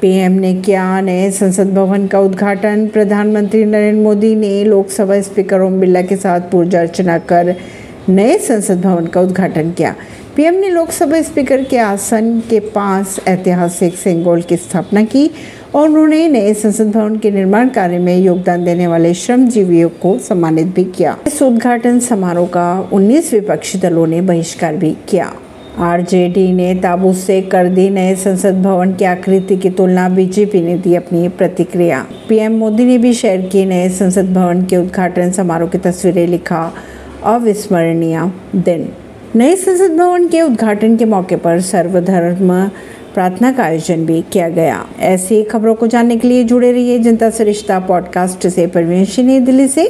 PM ने किया नए संसद भवन का उद्घाटन। प्रधानमंत्री नरेंद्र मोदी ने लोकसभा स्पीकर ओम बिरला के साथ पूजा अर्चना कर नए संसद भवन का उद्घाटन किया। पीएम ने लोकसभा स्पीकर के आसन के पास ऐतिहासिक सिंगोल की स्थापना की और उन्होंने नए संसद भवन के निर्माण कार्य में योगदान देने वाले श्रमजीवियों को सम्मानित भी किया। इस उद्घाटन समारोह का 19 विपक्षी दलों ने बहिष्कार भी किया। आरजेडी ने ताबूत से कर दी नए संसद भवन की आकृति की तुलना, बीजेपी ने दी अपनी प्रतिक्रिया। पीएम मोदी ने भी शेयर की नए संसद भवन के उद्घाटन समारोह की तस्वीरें, लिखा, अविस्मरणीय दिन। नए संसद भवन के उद्घाटन के मौके पर सर्वधर्म प्रार्थना का आयोजन भी किया गया। ऐसी खबरों को जानने के लिए जुड़े रहिए जनता सरिश्ता पॉडकास्ट से। परवीन दिल्ली से।